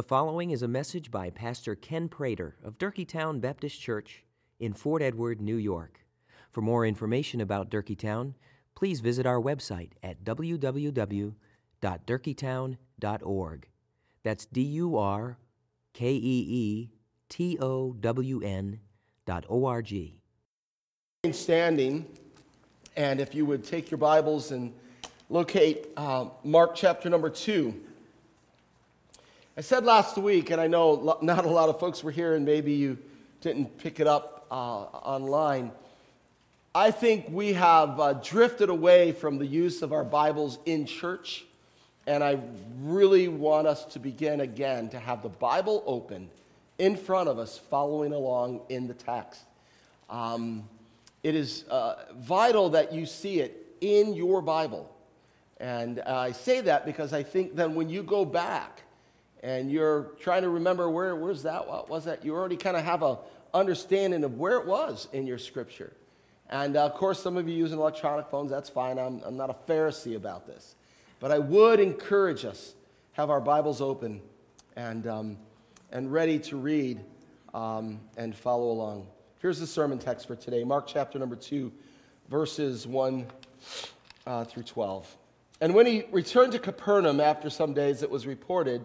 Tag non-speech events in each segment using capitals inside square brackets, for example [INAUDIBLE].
The following is a message by Pastor Ken Prater of Durkeetown Baptist Church in Fort Edward, New York. For more information about Durkeetown, please visit our website at www.durkeetown.org. That's D U R K E E T O W N dot O R G. Standing, and if you would take your Bibles and locate uh, Mark chapter number two. I said last week, and I know not a lot of folks were here, and maybe you didn't pick it up uh, online. I think we have uh, drifted away from the use of our Bibles in church, and I really want us to begin again to have the Bible open in front of us, following along in the text. Um, it is uh, vital that you see it in your Bible. And I say that because I think then when you go back and you're trying to remember where where's that what was that? You already kind of have a understanding of where it was in your scripture. And uh, of course some of you using electronic phones that's fine. I'm, I'm not a pharisee about this. But i would encourage us have our bibles open and, um, and ready to read um, and follow along. Here's the sermon text for today mark chapter number 2 verses 1 uh, through 12 and when he returned to capernaum after some days it was reported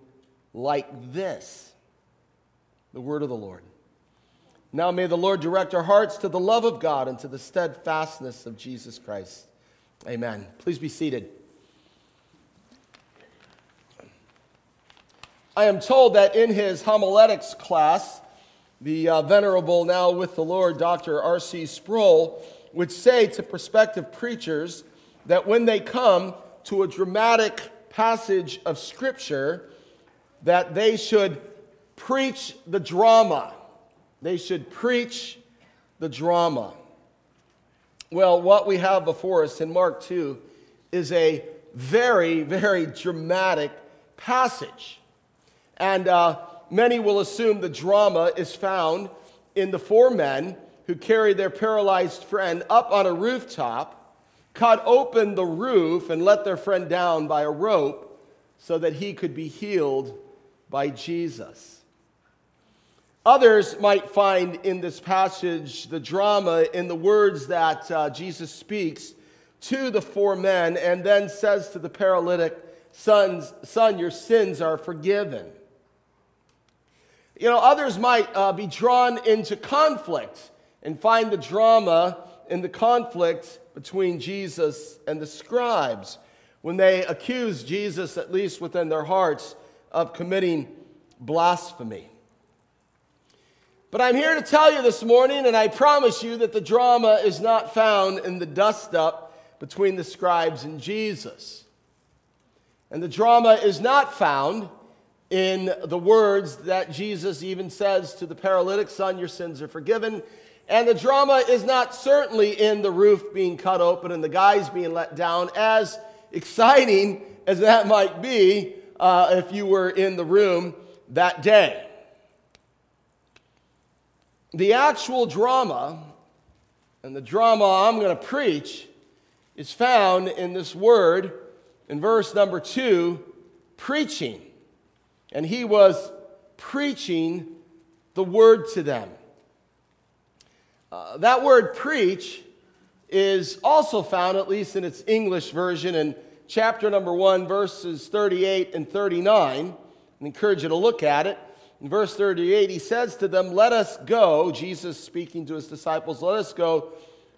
like this. The word of the Lord. Now may the Lord direct our hearts to the love of God and to the steadfastness of Jesus Christ. Amen. Please be seated. I am told that in his homiletics class, the uh, venerable, now with the Lord, Dr. R.C. Sproul, would say to prospective preachers that when they come to a dramatic passage of Scripture, that they should preach the drama. They should preach the drama. Well, what we have before us in Mark 2 is a very, very dramatic passage. And uh, many will assume the drama is found in the four men who carried their paralyzed friend up on a rooftop, cut open the roof, and let their friend down by a rope so that he could be healed by Jesus. Others might find in this passage the drama in the words that uh, Jesus speaks to the four men and then says to the paralytic, Sons, Son, your sins are forgiven. You know, others might uh, be drawn into conflict and find the drama in the conflict between Jesus and the scribes when they accuse Jesus, at least within their hearts, of committing blasphemy. But I'm here to tell you this morning, and I promise you that the drama is not found in the dust up between the scribes and Jesus. And the drama is not found in the words that Jesus even says to the paralytic son, Your sins are forgiven. And the drama is not certainly in the roof being cut open and the guys being let down, as exciting as that might be uh, if you were in the room that day. the actual drama and the drama I'm going to preach is found in this word in verse number two preaching. And he was preaching the word to them. Uh, that word preach is also found, at least in its English version, in chapter number 1, verses 38 and 39. I encourage you to look at it. In verse 38, he says to them, Let us go, Jesus speaking to his disciples, let us go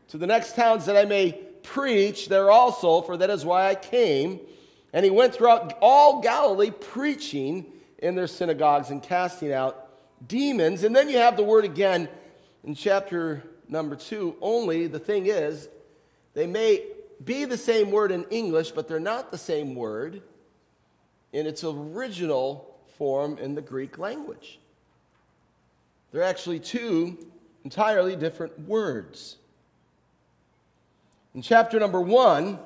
to the next towns that I may preach there also, for that is why I came. And he went throughout all Galilee preaching in their synagogues and casting out demons. And then you have the word again in chapter number two. Only the thing is, they may be the same word in English, but they're not the same word in its original form in the Greek language. They're actually two entirely different words. In chapter number one,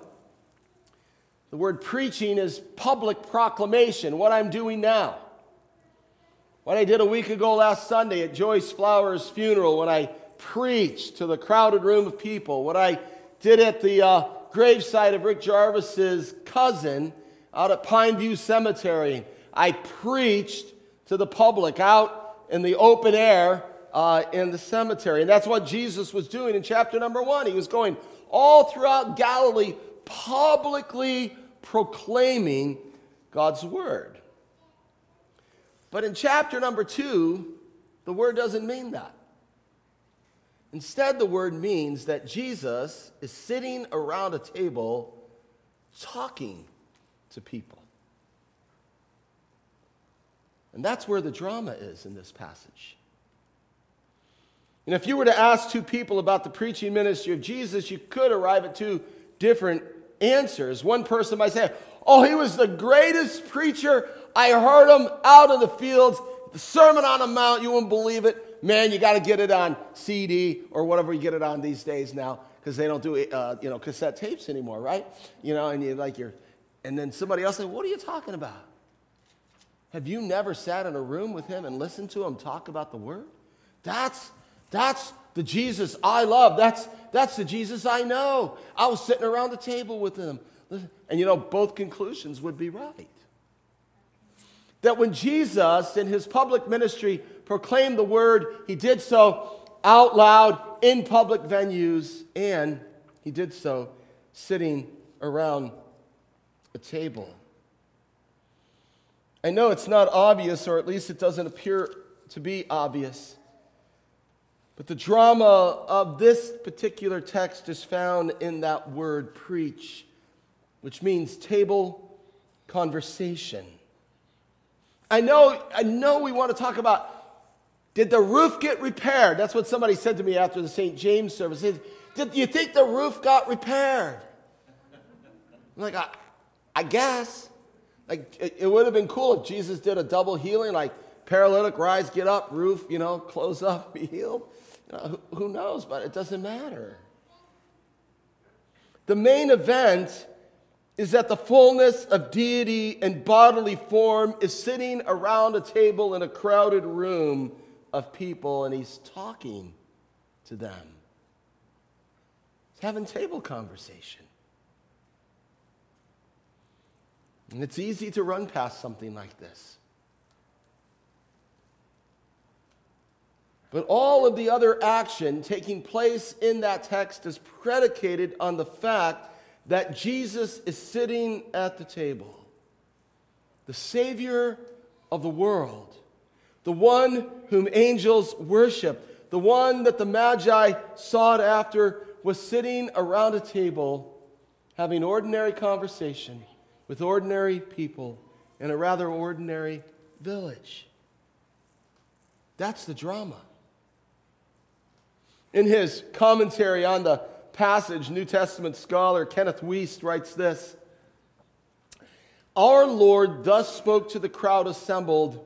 the word preaching is public proclamation, what I'm doing now. What I did a week ago last Sunday at Joyce Flowers' funeral when I preached to the crowded room of people. What I did at the uh, gravesite of Rick Jarvis's cousin out at Pineview Cemetery. I preached to the public out in the open air uh, in the cemetery. And that's what Jesus was doing in chapter number one. He was going all throughout Galilee, publicly proclaiming God's word. But in chapter number two, the word doesn't mean that. Instead, the word means that Jesus is sitting around a table talking to people. And that's where the drama is in this passage. And if you were to ask two people about the preaching ministry of Jesus, you could arrive at two different answers. One person might say, Oh, he was the greatest preacher I heard him out in the fields, the Sermon on the Mount, you wouldn't believe it. Man, you got to get it on CD or whatever you get it on these days now because they don't do uh, you know cassette tapes anymore, right? You know, and you like your, and then somebody else say, "What are you talking about? Have you never sat in a room with him and listened to him talk about the Word? That's that's the Jesus I love. That's that's the Jesus I know. I was sitting around the table with him, and you know, both conclusions would be right that when Jesus, in his public ministry, proclaimed the word, he did so out loud in public venues, and he did so sitting around a table. I know it's not obvious, or at least it doesn't appear to be obvious. But the drama of this particular text is found in that word preach, which means table conversation. I know, I know we want to talk about did the roof get repaired? That's what somebody said to me after the St. James service. Did you think the roof got repaired? I'm like, I, I guess. Like, it, it would have been cool if Jesus did a double healing, like paralytic, rise, get up, roof, you know, close up, [LAUGHS] be healed. You know, who, who knows? But it doesn't matter. The main event is that the fullness of deity and bodily form is sitting around a table in a crowded room of people and he's talking to them. He's having table conversation. And it's easy to run past something like this. But all of the other action taking place in that text is predicated on the fact that Jesus is sitting at the table, the Savior of the world, the one whom angels worship, the one that the Magi sought after, was sitting around a table having ordinary conversation with ordinary people in a rather ordinary village. That's the drama. In his commentary on the passage, New Testament scholar Kenneth Wuest writes this Our Lord thus spoke to the crowd assembled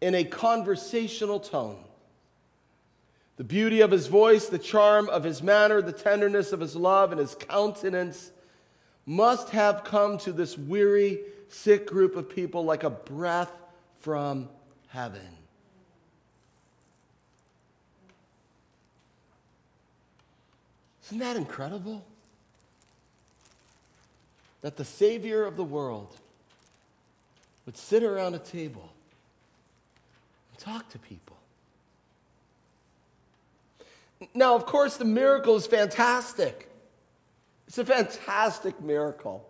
in a conversational tone. The beauty of his voice, the charm of his manner, the tenderness of his love, and his countenance must have come to this weary, sick group of people like a breath from heaven. Isn't that incredible? That the Savior of the world would sit around a table and talk to people. Now, of course, the miracle is fantastic. It's a fantastic miracle.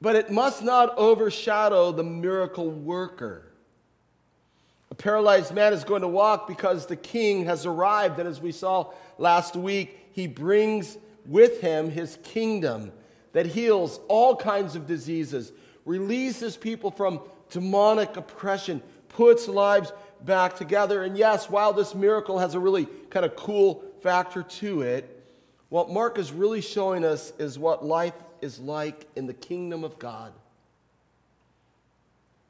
But it must not overshadow the miracle worker. Paralyzed man is going to walk because the king has arrived. And as we saw last week, he brings with him his kingdom that heals all kinds of diseases, releases people from demonic oppression, puts lives back together. And yes, while this miracle has a really kind of cool factor to it, what Mark is really showing us is what life is like in the kingdom of God.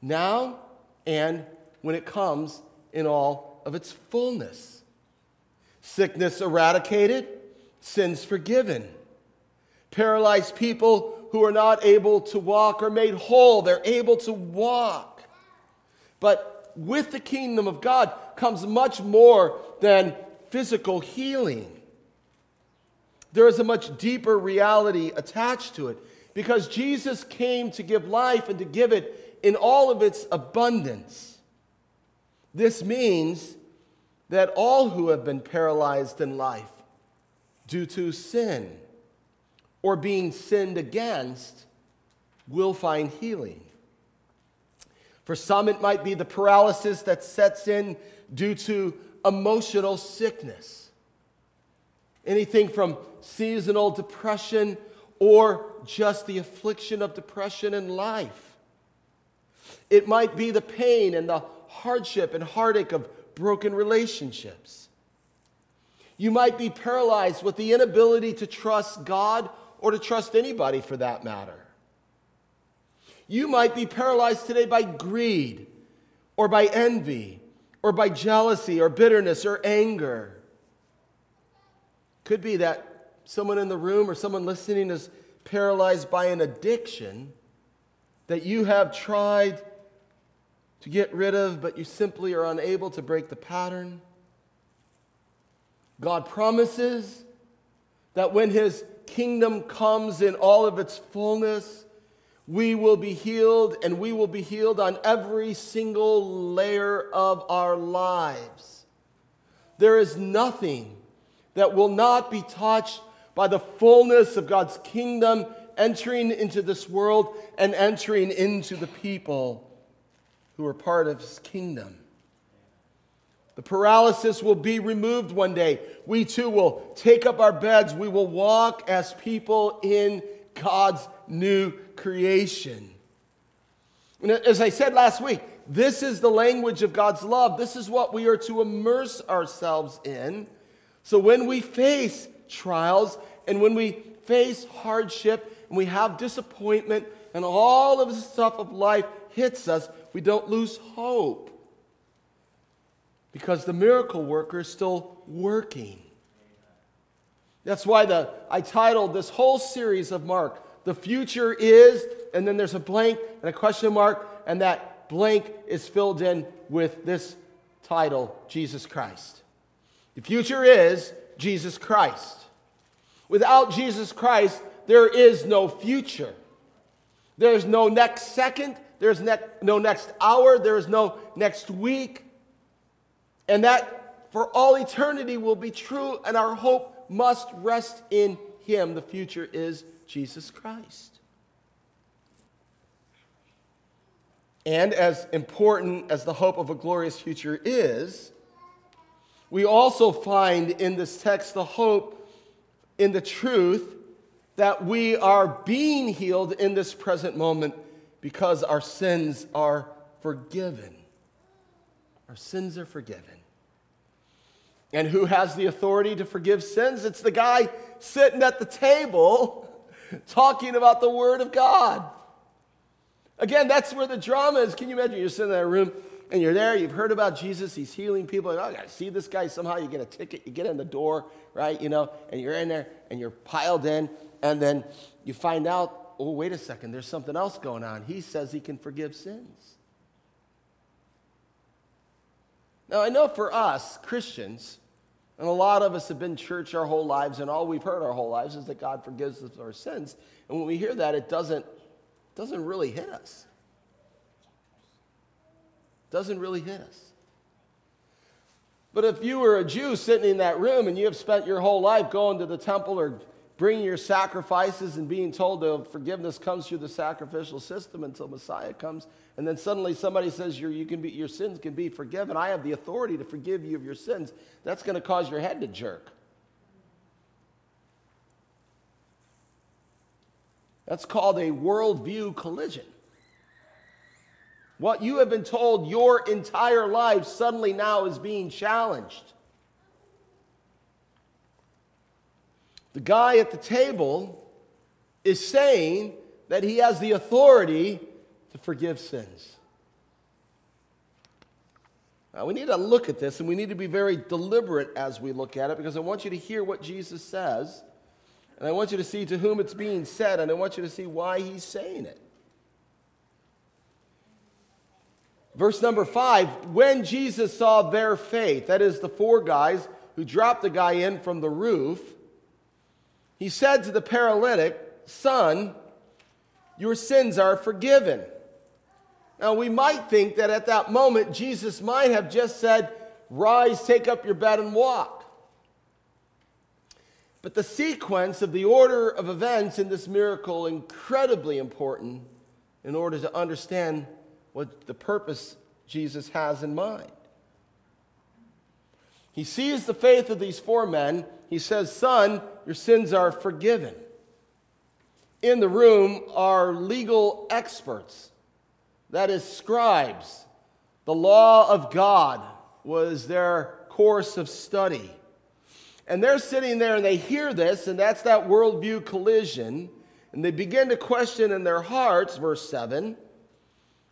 Now and when it comes in all of its fullness. Sickness eradicated, sins forgiven. Paralyzed people who are not able to walk are made whole, they're able to walk. But with the kingdom of God comes much more than physical healing. There is a much deeper reality attached to it because Jesus came to give life and to give it in all of its abundance. This means that all who have been paralyzed in life due to sin or being sinned against will find healing. For some, it might be the paralysis that sets in due to emotional sickness. Anything from seasonal depression or just the affliction of depression in life. It might be the pain and the hardship and heartache of broken relationships. You might be paralyzed with the inability to trust God or to trust anybody for that matter. You might be paralyzed today by greed or by envy or by jealousy or bitterness or anger. Could be that someone in the room or someone listening is paralyzed by an addiction that you have tried to get rid of, but you simply are unable to break the pattern. God promises that when His kingdom comes in all of its fullness, we will be healed, and we will be healed on every single layer of our lives. There is nothing that will not be touched by the fullness of God's kingdom entering into this world and entering into the people who are part of his kingdom. The paralysis will be removed one day. We too will take up our beds. We will walk as people in God's new creation. And as I said last week, this is the language of God's love. This is what we are to immerse ourselves in. So when we face trials and when we face hardship and we have disappointment and all of the stuff of life hits us, we don't lose hope. Because the miracle worker is still working. That's why the, I titled this whole series of Mark, The Future is, and then there's a blank and a question mark, and that blank is filled in with this title, Jesus Christ. The future is Jesus Christ. Without Jesus Christ, there is no future. There's no next second, there's ne- no next hour, there is no next week. And that for all eternity will be true, and our hope must rest in Him. The future is Jesus Christ. And as important as the hope of a glorious future is, we also find in this text the hope in the truth that we are being healed in this present moment because our sins are forgiven. Our sins are forgiven. And who has the authority to forgive sins? It's the guy sitting at the table [LAUGHS] talking about the Word of God. Again, that's where the drama is. Can you imagine you're sitting in that room and you're there, you've heard about Jesus, he's healing people. Oh, I gotta see this guy somehow. You get a ticket, you get in the door, right? You know, and you're in there and you're piled in, and then you find out, oh, wait a second, there's something else going on. He says he can forgive sins. Now, I know for us, Christians, And a lot of us have been church our whole lives, and all we've heard our whole lives is that God forgives us our sins. And when we hear that, it doesn't, doesn't really hit us. Doesn't really hit us. But if you were a Jew sitting in that room and you have spent your whole life going to the temple or bringing your sacrifices and being told that forgiveness comes through the sacrificial system until Messiah comes, and then suddenly somebody says you can be, your sins can be forgiven, I have the authority to forgive you of your sins, that's going to cause your head to jerk. That's called a worldview collision. What you have been told your entire life suddenly now is being challenged. The guy at the table is saying that he has the authority to forgive sins. Now, we need to look at this and we need to be very deliberate as we look at it because I want you to hear what Jesus says and I want you to see to whom it's being said and I want you to see why he's saying it. Verse number five when Jesus saw their faith, that is, the four guys who dropped the guy in from the roof, he said to the paralytic, Son, your sins are forgiven. Now, we might think that at that moment, Jesus might have just said, Rise, take up your bed, and walk. But the sequence of the order of events in this miracle incredibly important in order to understand what the purpose Jesus has in mind. He sees the faith of these four men. He says, Son, your sins are forgiven. In the room are legal experts, that is, scribes. The law of God was their course of study. And they're sitting there and they hear this, and that's that worldview collision. And they begin to question in their hearts, verse 7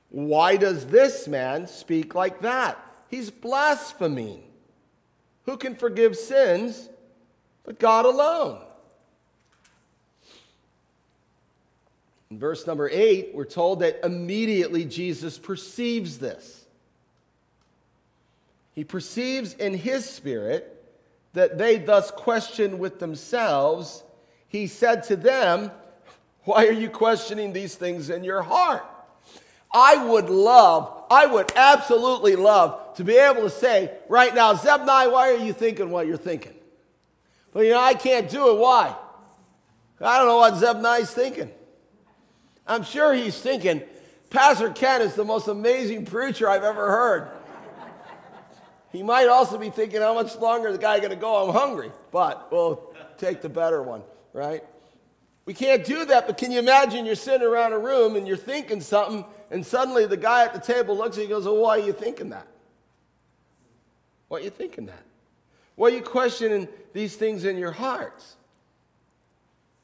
why does this man speak like that? He's blaspheming. Who can forgive sins but God alone? In verse number 8, we're told that immediately Jesus perceives this. He perceives in his spirit that they thus question with themselves. He said to them, Why are you questioning these things in your heart? I would love, I would absolutely love to be able to say right now, Zebnai, why are you thinking what you're thinking? But you know, I can't do it. Why? I don't know what Zebnai's thinking. I'm sure he's thinking, Pastor Ken is the most amazing preacher I've ever heard. He might also be thinking, how much longer is the guy going to go? I'm hungry. But we'll take the better one, right? We can't do that, but can you imagine you're sitting around a room and you're thinking something, and suddenly the guy at the table looks at you and goes, Well, why are you thinking that? Why are you thinking that? Why are you questioning these things in your hearts?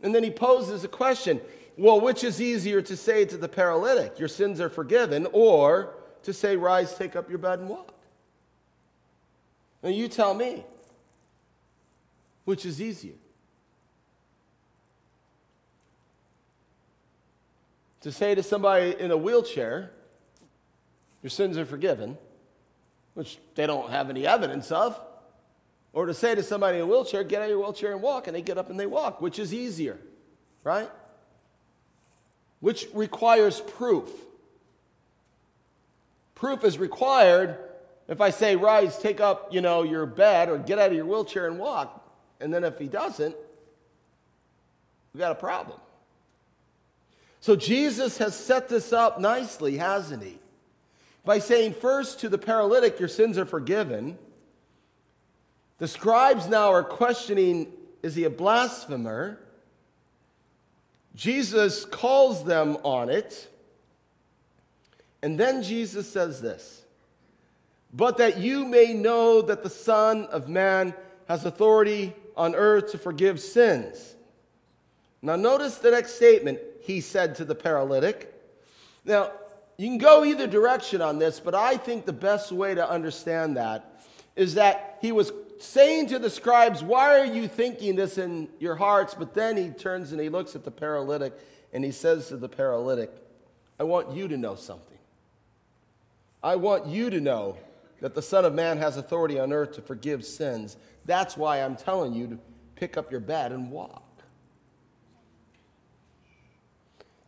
And then he poses a question Well, which is easier to say to the paralytic, Your sins are forgiven, or to say, Rise, take up your bed, and walk? Now you tell me, which is easier? to say to somebody in a wheelchair, your sins are forgiven, which they don't have any evidence of, or to say to somebody in a wheelchair, get out of your wheelchair and walk, and they get up and they walk, which is easier, right? Which requires proof. Proof is required if I say, rise, take up, you know, your bed, or get out of your wheelchair and walk, and then if he doesn't, we got a problem. So Jesus has set this up nicely, hasn't he? By saying, first to the paralytic, your sins are forgiven. The scribes now are questioning, is he a blasphemer? Jesus calls them on it. And then Jesus says this But that you may know that the Son of Man has authority on earth to forgive sins. Now, notice the next statement he said to the paralytic. Now, you can go either direction on this, but I think the best way to understand that is that he was saying to the scribes, Why are you thinking this in your hearts? But then he turns and he looks at the paralytic and he says to the paralytic, I want you to know something. I want you to know that the Son of Man has authority on earth to forgive sins. That's why I'm telling you to pick up your bed and walk.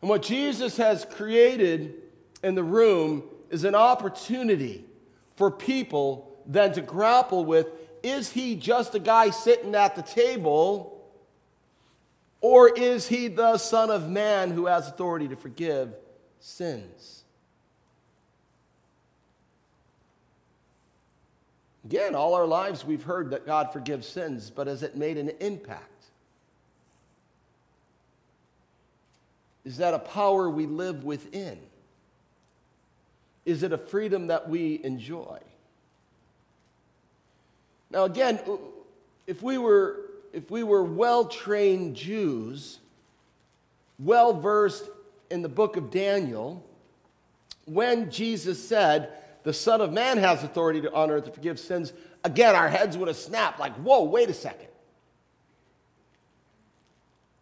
And what Jesus has created in the room is an opportunity for people then to grapple with is he just a guy sitting at the table, or is he the Son of Man who has authority to forgive sins? Again, all our lives we've heard that God forgives sins, but has it made an impact? Is that a power we live within? Is it a freedom that we enjoy? Now, again, if we were, if we were well trained Jews, well versed in the book of Daniel, when Jesus said, The Son of Man has authority to honor to forgive sins, again, our heads would have snapped like, Whoa, wait a second.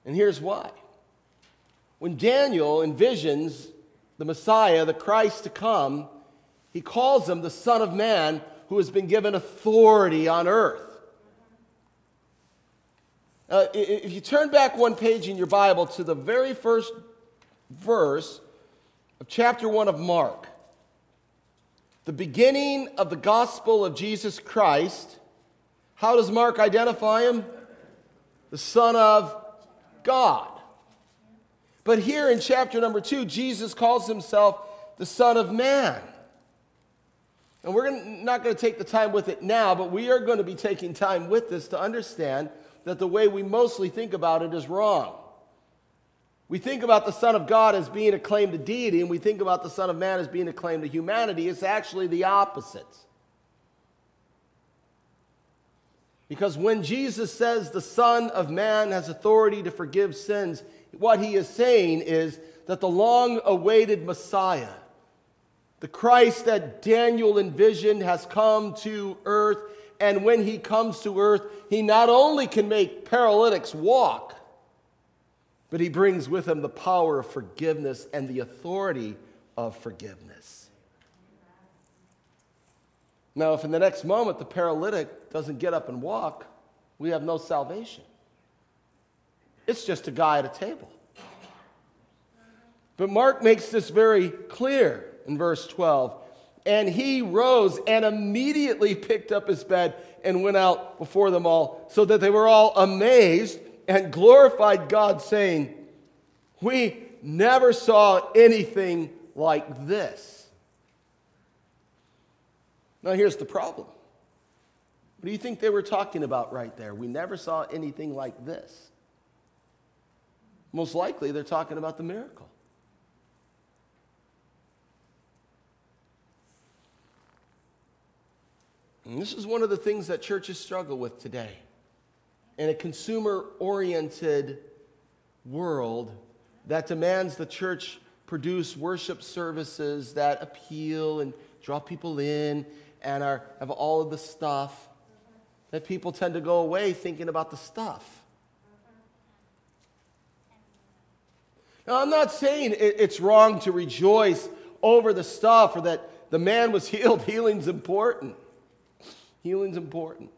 And here's why. When Daniel envisions the Messiah, the Christ to come, he calls him the Son of Man who has been given authority on earth. Uh, if you turn back one page in your Bible to the very first verse of chapter 1 of Mark, the beginning of the gospel of Jesus Christ, how does Mark identify him? The Son of God. But here in chapter number two, Jesus calls himself the Son of Man. And we're not going to take the time with it now, but we are going to be taking time with this to understand that the way we mostly think about it is wrong. We think about the Son of God as being a claim to deity, and we think about the Son of Man as being a claim to humanity. It's actually the opposite. Because when Jesus says the Son of Man has authority to forgive sins, what he is saying is that the long awaited Messiah, the Christ that Daniel envisioned, has come to earth. And when he comes to earth, he not only can make paralytics walk, but he brings with him the power of forgiveness and the authority of forgiveness. Now, if in the next moment the paralytic doesn't get up and walk, we have no salvation. It's just a guy at a table. But Mark makes this very clear in verse 12. And he rose and immediately picked up his bed and went out before them all, so that they were all amazed and glorified God, saying, We never saw anything like this. Now, here's the problem. What do you think they were talking about right there? We never saw anything like this. Most likely, they're talking about the miracle. And this is one of the things that churches struggle with today. In a consumer oriented world that demands the church produce worship services that appeal and draw people in and are, have all of the stuff, that people tend to go away thinking about the stuff. Now, I'm not saying it's wrong to rejoice over the stuff or that the man was [LAUGHS] healed. Healing's important. Healing's important.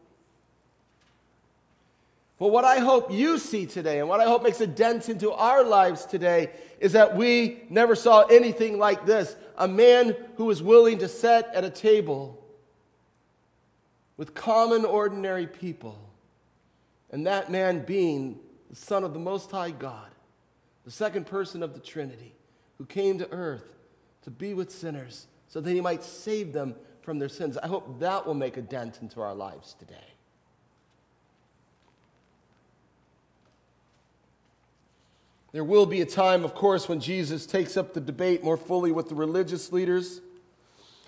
But what I hope you see today, and what I hope makes a dent into our lives today, is that we never saw anything like this. A man who was willing to sit at a table with common, ordinary people, and that man being the Son of the Most High God, the second person of the Trinity, who came to earth to be with sinners so that he might save them from their sins. I hope that will make a dent into our lives today. There will be a time, of course, when Jesus takes up the debate more fully with the religious leaders.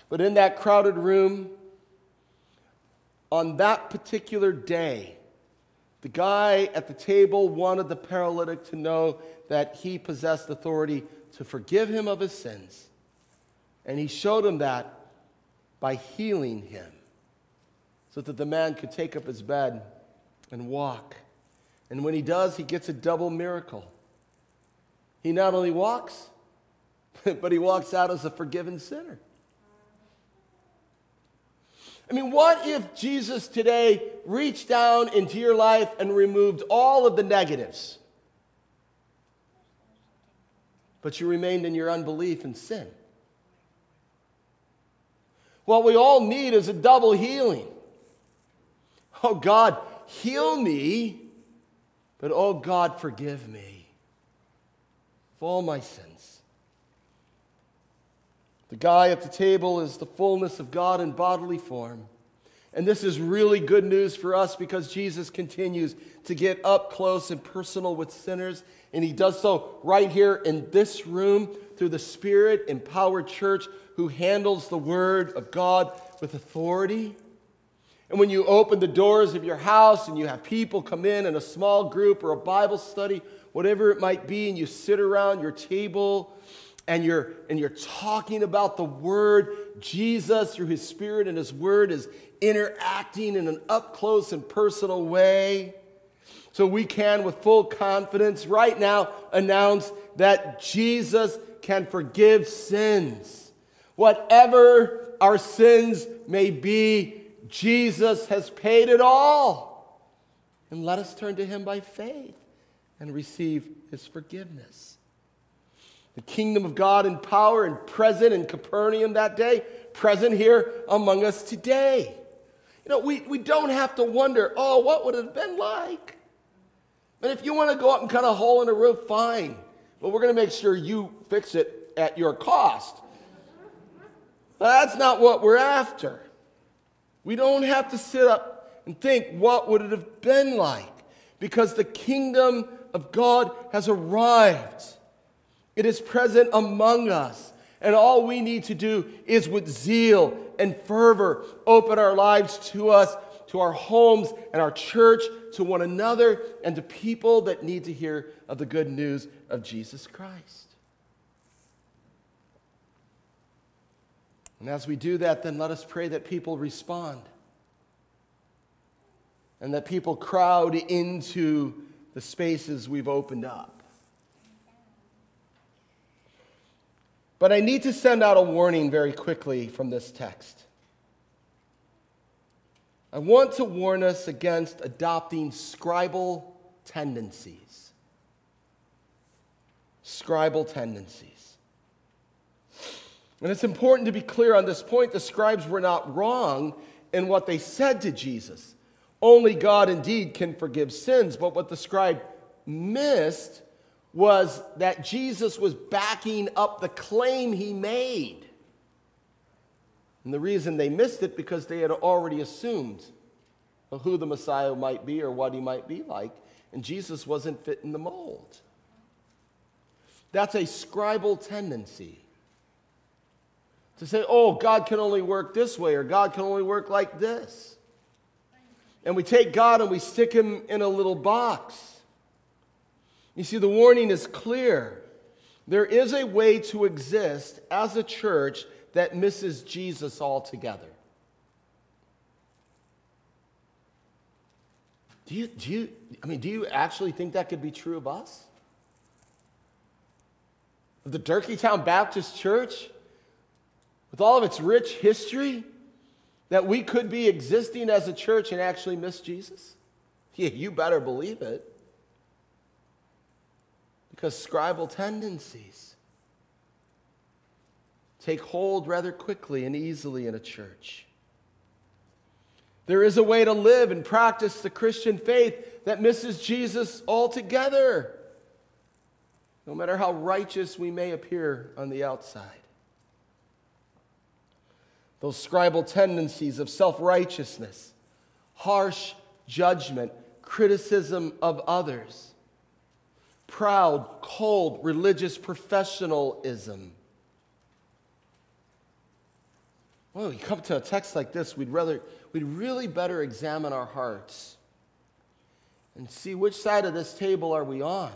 But in that crowded room, on that particular day, the guy at the table wanted the paralytic to know that he possessed authority to forgive him of his sins. And he showed him that by healing him so that the man could take up his bed and walk. And when he does, he gets a double miracle. He not only walks, [LAUGHS] but he walks out as a forgiven sinner. I mean, what if Jesus today reached down into your life and removed all of the negatives? But you remained in your unbelief and sin. What we all need is a double healing. Oh God, heal me, but oh God, forgive me of all my sins. The guy at the table is the fullness of God in bodily form. And this is really good news for us because Jesus continues to get up close and personal with sinners. And he does so right here in this room through the Spirit empowered church who handles the Word of God with authority. And when you open the doors of your house and you have people come in in a small group or a Bible study, whatever it might be, and you sit around your table and you're, and you're talking about the Word, Jesus, through His Spirit and His Word, is interacting in an up close and personal way. So we can, with full confidence, right now announce that Jesus can forgive sins. Whatever our sins may be, Jesus has paid it all. And let us turn to Him by faith and receive His forgiveness. The kingdom of God in power and present in Capernaum that day, present here among us today. You know, we, we don't have to wonder, oh, what would it have been like? And if you want to go up and cut a hole in the roof, fine. But we're going to make sure you fix it at your cost. That's not what we're after. We don't have to sit up and think, what would it have been like? Because the kingdom of God has arrived. It is present among us. And all we need to do is with zeal and fervor open our lives to us, to our homes and our church, to one another, and to people that need to hear of the good news of Jesus Christ. And as we do that, then let us pray that people respond and that people crowd into the spaces we've opened up. But I need to send out a warning very quickly from this text. I want to warn us against adopting scribal tendencies. Scribal tendencies. And it's important to be clear on this point. The scribes were not wrong in what they said to Jesus. Only God indeed can forgive sins. But what the scribe missed was that Jesus was backing up the claim he made. And the reason they missed it because they had already assumed who the Messiah might be or what he might be like, and Jesus wasn't fitting the mold. That's a scribal tendency. To say, oh, God can only work this way, or God can only work like this. And we take God and we stick him in a little box. You see, the warning is clear. There is a way to exist as a church that misses Jesus altogether. Do you, do you, I mean, do you actually think that could be true of us? Of the Durkeetown Baptist Church? With all of its rich history? That we could be existing as a church and actually miss Jesus? Yeah, you better believe it because scribal tendencies take hold rather quickly and easily in a church. There is a way to live and practice the Christian faith that misses Jesus altogether, no matter how righteous we may appear on the outside. Those scribal tendencies of self righteousness, harsh judgment, criticism of others proud, cold, religious professionalism. Well, we come to a text like this, we'd rather we'd really better examine our hearts and see which side of this table are we on.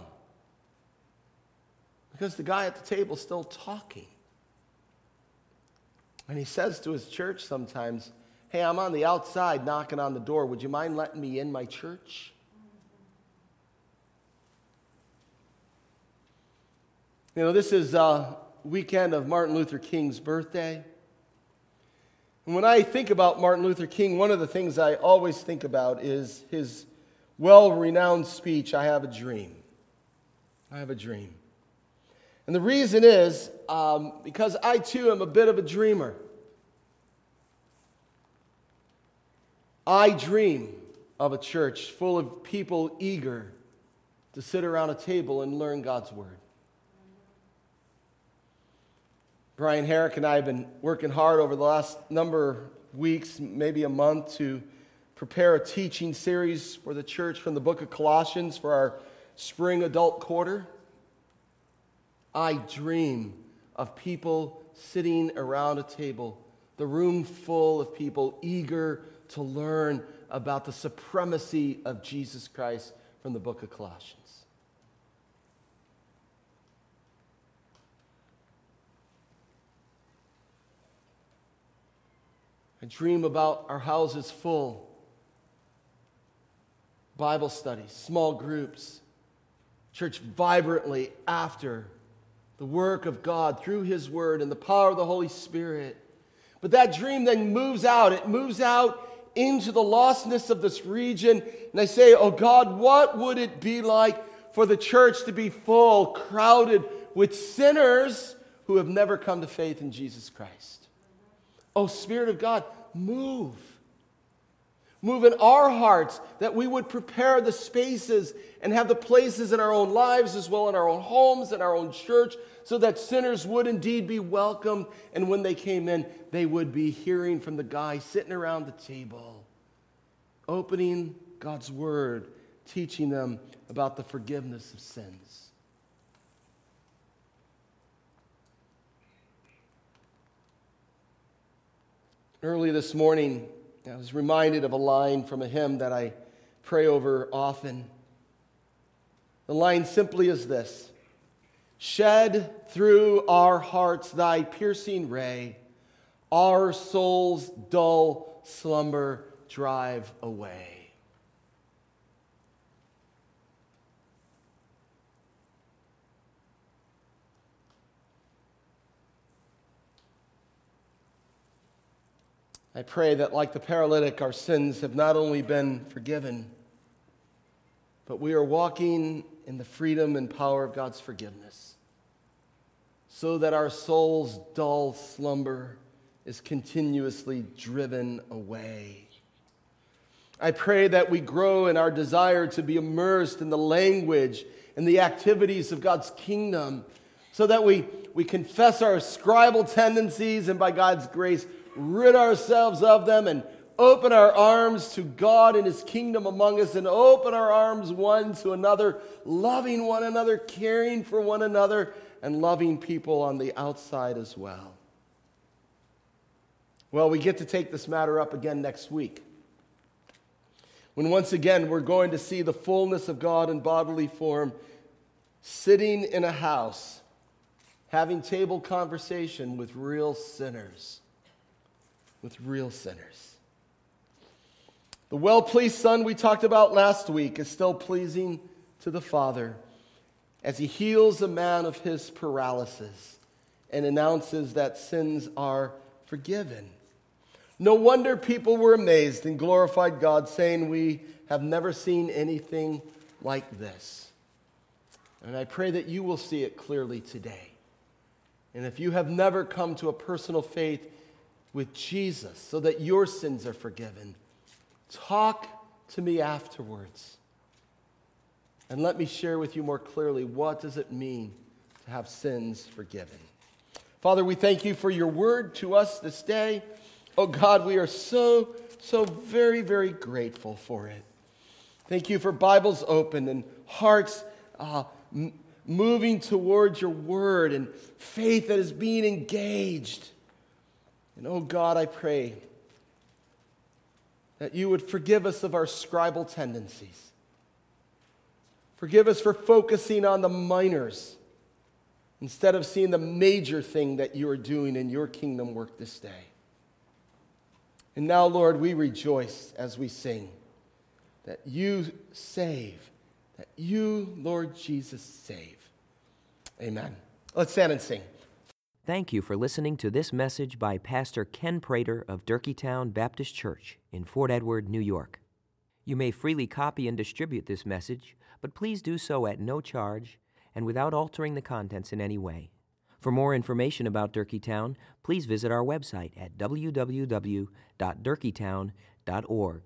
Because the guy at the table is still talking. And he says to his church sometimes, Hey, I'm on the outside knocking on the door. Would you mind letting me in my church? You know, this is a weekend of Martin Luther King's birthday. When I think about Martin Luther King, one of the things I always think about is his well renowned speech, I Have a Dream. I have a dream. And the reason is um, because I too am a bit of a dreamer. I dream of a church full of people eager to sit around a table and learn God's Word. Brian Herrick and I have been working hard over the last number of weeks, maybe a month, to prepare a teaching series for the church from the book of Colossians for our spring adult quarter. I dream of people sitting around a table, the room full of people eager to learn about the supremacy of Jesus Christ from the book of Colossians. I dream about our houses full, Bible studies, small groups, church vibrantly after the work of God through His Word and the power of the Holy Spirit. But that dream then moves out. It moves out into the lostness of this region. And I say, Oh God, what would it be like for the church to be full, crowded with sinners who have never come to faith in Jesus Christ? Oh, Spirit of God, move. Move in our hearts that we would prepare the spaces and have the places in our own lives as well in our own homes and our own church so that sinners would indeed be welcomed. And when they came in, they would be hearing from the guy sitting around the table, opening God's word, teaching them about the forgiveness of sins. Early this morning, I was reminded of a line from a hymn that I pray over often. The line simply is this Shed through our hearts thy piercing ray, our soul's dull slumber drive away. I pray that, like the paralytic, our sins have not only been forgiven, but we are walking in the freedom and power of God's forgiveness, so that our soul's dull slumber is continuously driven away. I pray that we grow in our desire to be immersed in the language and the activities of God's kingdom, so that we, we confess our scribal tendencies and by God's grace, rid ourselves of them and open our arms to God and His kingdom among us and open our arms one to another, loving one another, caring for one another, and loving people on the outside as well. Well, we get to take this matter up again next week. When once again we're going to see the fullness of God in bodily form sitting in a house, having table conversation with real sinners with real sinners. The well pleased Son we talked about last week is still pleasing to the Father as he heals a man of his paralysis and announces that sins are forgiven. No wonder people were amazed and glorified God, saying, We have never seen anything like this. And I pray that you will see it clearly today. And if you have never come to a personal faith with Jesus so that your sins are forgiven. Talk to me afterwards. And let me share with you more clearly what does it mean to have sins forgiven. Father, we thank you for your word to us this day. Oh God, we are so, so very, very grateful for it. Thank you for Bibles open and hearts uh, m- moving towards your word and faith that is being engaged. And oh God, I pray that you would forgive us of our scribal tendencies. Forgive us for focusing on the minors instead of seeing the major thing that you are doing in your kingdom work this day. And now, Lord, we rejoice as we sing that you save, that you, Lord Jesus, save. Amen. Let's stand and sing. Thank you for listening to this message by Pastor Ken Prater of Durkeetown Baptist Church in Fort Edward, New York. You may freely copy and distribute this message, but please do so at no charge and without altering the contents in any way. For more information about Durkeetown, please visit our website at www.durkeetown.org.